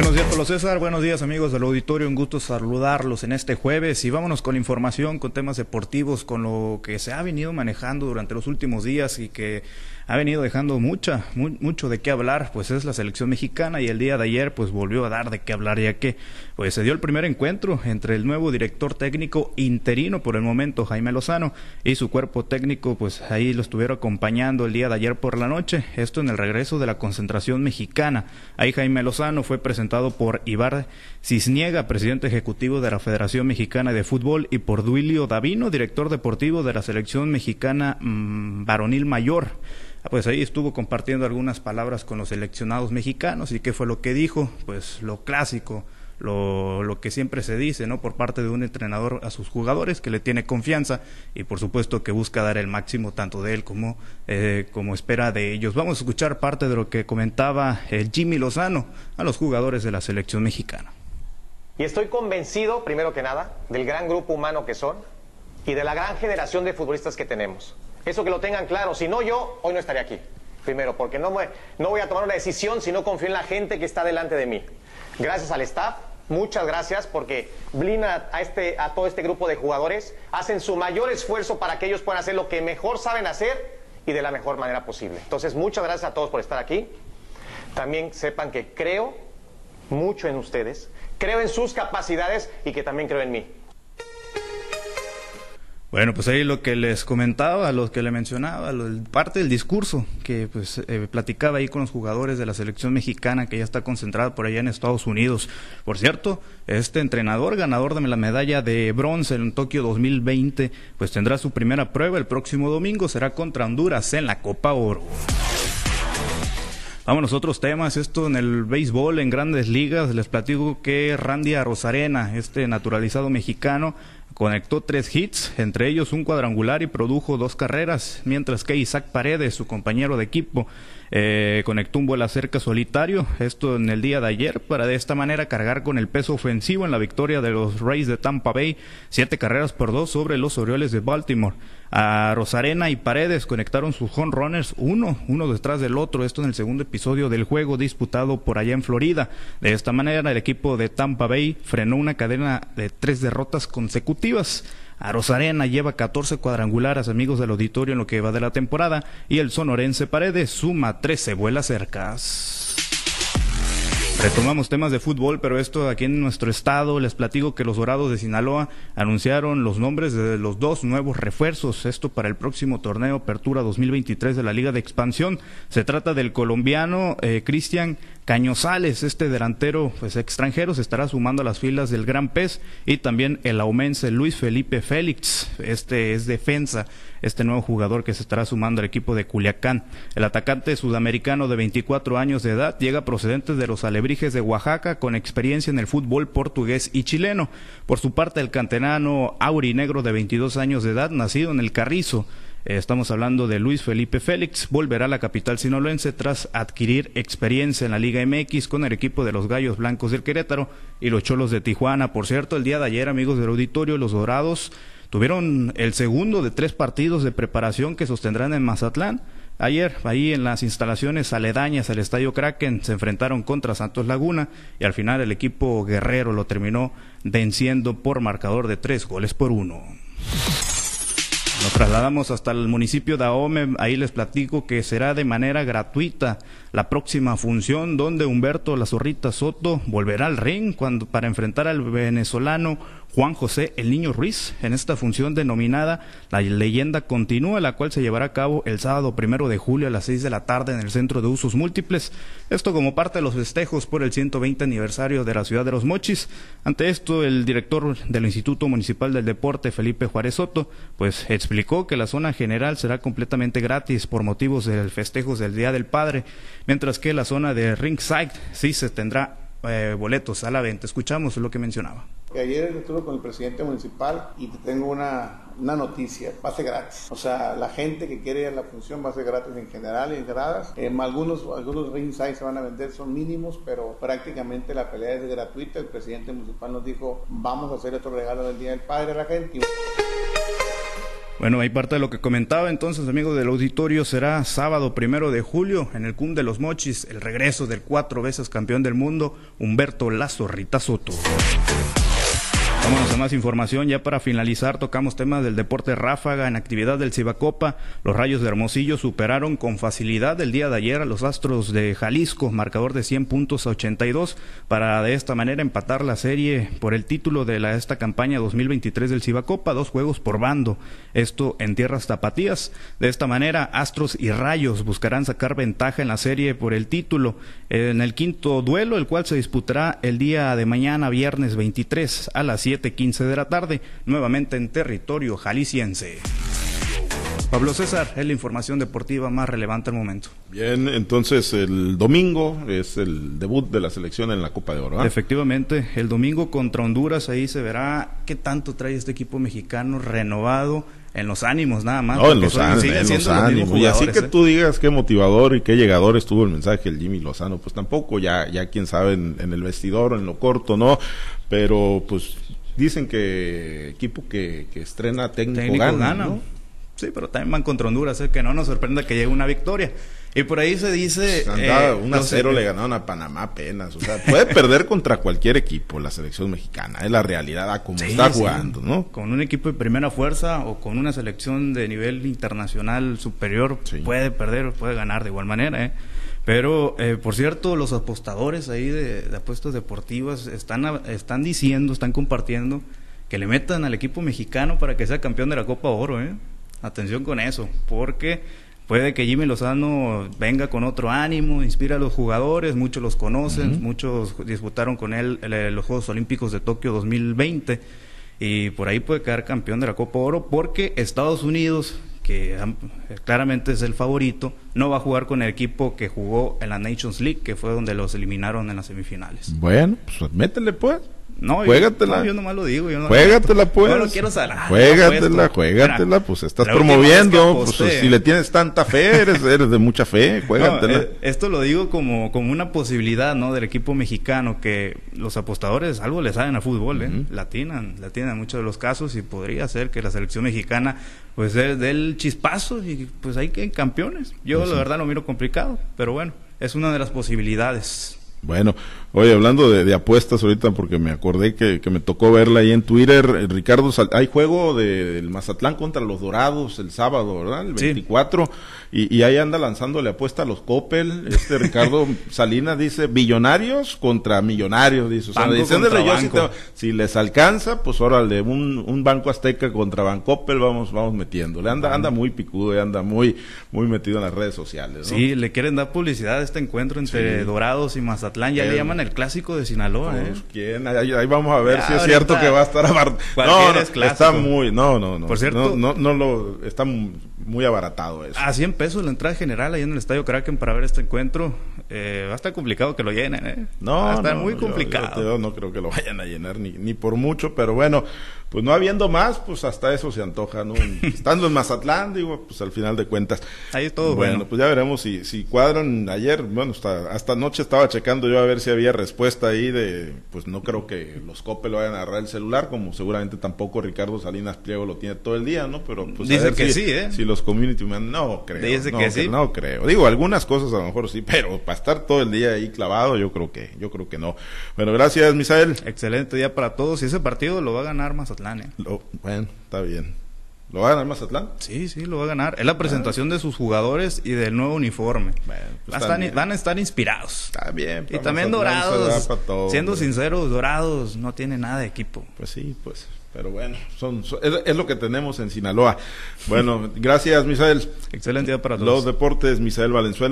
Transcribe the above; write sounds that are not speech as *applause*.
Buenos días, Pablo César. Buenos días, amigos del auditorio. Un gusto saludarlos en este jueves. Y vámonos con información, con temas deportivos, con lo que se ha venido manejando durante los últimos días y que ha venido dejando mucha, mucho de qué hablar, pues es la selección mexicana y el día de ayer pues volvió a dar de qué hablar ya que pues se dio el primer encuentro entre el nuevo director técnico interino por el momento Jaime Lozano y su cuerpo técnico pues ahí lo estuvieron acompañando el día de ayer por la noche, esto en el regreso de la concentración mexicana. Ahí Jaime Lozano fue presentado por Ibar Cisniega, presidente ejecutivo de la Federación Mexicana de Fútbol y por Duilio Davino, director deportivo de la selección mexicana mm, varonil mayor. Ah, pues ahí estuvo compartiendo algunas palabras con los seleccionados mexicanos y qué fue lo que dijo, pues lo clásico, lo, lo, que siempre se dice, ¿no? Por parte de un entrenador a sus jugadores que le tiene confianza y por supuesto que busca dar el máximo tanto de él como, eh, como espera de ellos. Vamos a escuchar parte de lo que comentaba el Jimmy Lozano a los jugadores de la selección mexicana. Y estoy convencido, primero que nada, del gran grupo humano que son y de la gran generación de futbolistas que tenemos. Eso que lo tengan claro. Si no, yo hoy no estaría aquí. Primero, porque no, no voy a tomar una decisión si no confío en la gente que está delante de mí. Gracias al staff, muchas gracias porque blindan a, este, a todo este grupo de jugadores, hacen su mayor esfuerzo para que ellos puedan hacer lo que mejor saben hacer y de la mejor manera posible. Entonces, muchas gracias a todos por estar aquí. También sepan que creo mucho en ustedes, creo en sus capacidades y que también creo en mí. Bueno, pues ahí lo que les comentaba, lo que le mencionaba, parte del discurso que pues eh, platicaba ahí con los jugadores de la selección mexicana que ya está concentrada por allá en Estados Unidos. Por cierto, este entrenador ganador de la medalla de bronce en Tokio 2020, pues tendrá su primera prueba el próximo domingo, será contra Honduras en la Copa Oro. Vamos a otros temas, esto en el béisbol, en grandes ligas, les platico que Randy Rosarena, este naturalizado mexicano, Conectó tres hits, entre ellos un cuadrangular y produjo dos carreras, mientras que Isaac Paredes, su compañero de equipo, eh, conectó un vuelo cerca solitario, esto en el día de ayer, para de esta manera cargar con el peso ofensivo en la victoria de los Rays de Tampa Bay, siete carreras por dos sobre los Orioles de Baltimore. A Rosarena y Paredes conectaron sus home runners uno, uno detrás del otro, esto en el segundo episodio del juego disputado por allá en Florida. De esta manera el equipo de Tampa Bay frenó una cadena de tres derrotas consecutivas. A Rosarena lleva 14 cuadrangulares, amigos del auditorio, en lo que va de la temporada, y el sonorense Paredes suma 13 vuelas cercas. Retomamos temas de fútbol, pero esto aquí en nuestro estado. Les platico que los Dorados de Sinaloa anunciaron los nombres de los dos nuevos refuerzos. Esto para el próximo torneo Apertura 2023 de la Liga de Expansión. Se trata del colombiano eh, Cristian Cañosales, este delantero pues, extranjero, se estará sumando a las filas del Gran Pez y también el aumense Luis Felipe Félix, este es defensa, este nuevo jugador que se estará sumando al equipo de Culiacán. El atacante sudamericano de 24 años de edad llega procedente de los Alebrijes de Oaxaca con experiencia en el fútbol portugués y chileno. Por su parte, el cantenano Auri Negro de 22 años de edad, nacido en el Carrizo, estamos hablando de Luis Felipe Félix, volverá a la capital sinaloense tras adquirir experiencia en la Liga MX con el equipo de los Gallos Blancos del Querétaro y los Cholos de Tijuana. Por cierto, el día de ayer, amigos del auditorio, los Dorados tuvieron el segundo de tres partidos de preparación que sostendrán en Mazatlán. Ayer, ahí en las instalaciones aledañas al Estadio Kraken, se enfrentaron contra Santos Laguna y al final el equipo guerrero lo terminó venciendo por marcador de tres goles por uno. Trasladamos hasta el municipio de Ahome, ahí les platico que será de manera gratuita la próxima función donde Humberto La Zorrita Soto volverá al ring cuando, para enfrentar al venezolano Juan José El Niño Ruiz en esta función denominada La leyenda continúa, la cual se llevará a cabo el sábado primero de julio a las seis de la tarde en el Centro de Usos Múltiples. Esto como parte de los festejos por el 120 aniversario de la ciudad de Los Mochis. Ante esto, el director del Instituto Municipal del Deporte, Felipe Juárez Soto, pues explicó que la zona general será completamente gratis por motivos del festejos del Día del Padre, mientras que la zona de Ringside sí se tendrá eh, boletos a la venta. Escuchamos lo que mencionaba. Ayer estuve con el presidente municipal y te tengo una, una, noticia, va a ser gratis. O sea, la gente que quiere ir a la función va a ser gratis en general, en entradas. Eh, algunos, algunos ringside se van a vender, son mínimos, pero prácticamente la pelea es gratuita. El presidente municipal nos dijo, vamos a hacer otro regalo del Día del Padre a la gente. Bueno, ahí parte de lo que comentaba entonces, amigos del auditorio, será sábado primero de julio en el CUM de los Mochis, el regreso del cuatro veces campeón del mundo, Humberto Lazo Rita Soto. Vámonos a más información. Ya para finalizar, tocamos temas del deporte ráfaga en actividad del Cibacopa. Los Rayos de Hermosillo superaron con facilidad el día de ayer a los Astros de Jalisco, marcador de 100 puntos a 82, para de esta manera empatar la serie por el título de la, esta campaña 2023 del Cibacopa, dos juegos por bando. Esto en tierras tapatías. De esta manera, Astros y Rayos buscarán sacar ventaja en la serie por el título en el quinto duelo, el cual se disputará el día de mañana, viernes 23 a las 7 15 de la tarde, nuevamente en territorio jalisciense. Pablo César, es la información deportiva más relevante al momento. Bien, entonces el domingo es el debut de la selección en la Copa de Oro. Efectivamente, el domingo contra Honduras, ahí se verá qué tanto trae este equipo mexicano renovado en los ánimos nada más. No, en los, ánimos. Y así que ¿eh? tú digas qué motivador y qué llegador estuvo el mensaje del Jimmy Lozano, pues tampoco, ya, ya quién sabe en, en el vestidor, en lo corto, ¿no? Pero pues Dicen que equipo que, estrena técnico, gana. Sí, pero también van contra Honduras, ¿eh? que no nos sorprenda que llegue una victoria. Y por ahí se dice... Pues eh, un a cero le ganaron a Panamá apenas. O sea, puede perder contra cualquier equipo la selección mexicana. Es la realidad a como está jugando, ¿no? Con un equipo de primera fuerza o con una selección de nivel internacional superior puede perder, puede ganar de igual manera, ¿eh? Pero, eh, por cierto, los apostadores ahí de, apuestas deportivas están, están diciendo, están compartiendo que le metan al equipo mexicano para que sea campeón de la Copa Oro. ¿eh? Atención con eso, porque puede que Jimmy Lozano venga con otro ánimo, inspira a los jugadores, muchos los conocen, muchos disputaron con él eh, los Juegos Olímpicos de Tokio 2020 y por ahí puede quedar campeón de la Copa Oro porque Estados Unidos que claramente es el favorito, no va a jugar con el equipo que jugó en la Nations League, que fue donde los eliminaron en las semifinales. Bueno, pues métele pues. No, juégatela. Yo, nomás lo digo. Yo no, juégatela, pues. No lo quiero salar. Juégatela, juégatela. pues estás promoviendo. pues si le tienes tanta fe, eres, eres de mucha fe. Juégatela. Eh, esto lo digo como, como una posibilidad, ¿no? Del equipo mexicano, que los apostadores algo le saben a fútbol, ¿eh? Latinan, latinan en muchos de los casos y podría ser que la selección mexicana, pues, dé el chispazo y pues hay que campeones. Yo, pues la verdad, lo miro complicado, pero bueno, es una de las posibilidades. Bueno, oye, hablando de, apuestas ahorita, porque me acordé que, me tocó verla ahí en Twitter, eh, Ricardo, hay juego del Mazatlán contra los Dorados el sábado, ¿verdad? El 24, y, ahí anda lanzándole apuesta a los Coppel, este Ricardo *laughs* Salinas dice, billonarios contra millonarios, dice, o sea, si, les alcanza, pues órale, un, un Banco Azteca contra Bancoppel, vamos, vamos metiéndole, anda, anda muy picudo y anda muy, muy metido en las redes sociales, Sí, le quieren dar publicidad a este encuentro entre Dorados y Mazatlán ya le llaman el clásico de Sinaloa, ¿eh? Pues, ¿quién? Ahí, vamos a ver si es cierto que va a estar a No, no está muy, no, no, no. Por cierto, no, no, lo, está muy abaratado eso. A 100 pesos la entrada general ahí en el Estadio Kraken para ver este encuentro. Eh, va a estar complicado que lo llenen, ¿eh? No, va a estar muy complicado. Yo, no creo que lo vayan a llenar ni, ni por mucho, pero bueno, pues no habiendo más, pues hasta eso se antoja, ¿no? *laughs* Estando en Mazatlán, digo, pues al final de cuentas. Ahí es todo bueno. pues ya veremos si, si cuadran ayer, bueno, hasta, hasta anoche estaba checando yo a ver si había respuesta ahí de, pues no creo que los COPE lo vayan a agarrar el celular, como seguramente tampoco Ricardo Salinas Pliego lo tiene todo el día, ¿no? Pero pues Dice que sí, ¿eh? Si los community man, no creo. Dice no, que sí. No creo. Digo, algunas cosas a lo mejor sí, *laughs* pero para estar todo el día ahí clavado, yo creo que, yo creo que no. Bueno, gracias, Misael. Excelente día para todos. Y ese partido lo va a ganar Mazatlán, ¿eh? bueno, está bien. ¿Lo va a ganar Mazatlán? Sí, sí, lo va a ganar. Es la presentación de sus jugadores y del nuevo uniforme. Pues van, a estar inspirados. Está bien. Y también Dorados. siendo sinceros, Dorados no tiene nada de equipo. Pues sí, pues. Pero bueno, son, es, lo que tenemos en Sinaloa. Bueno, *laughs* gracias, Misael. Excelente día para todos. Los deportes, Misael Valenzuela.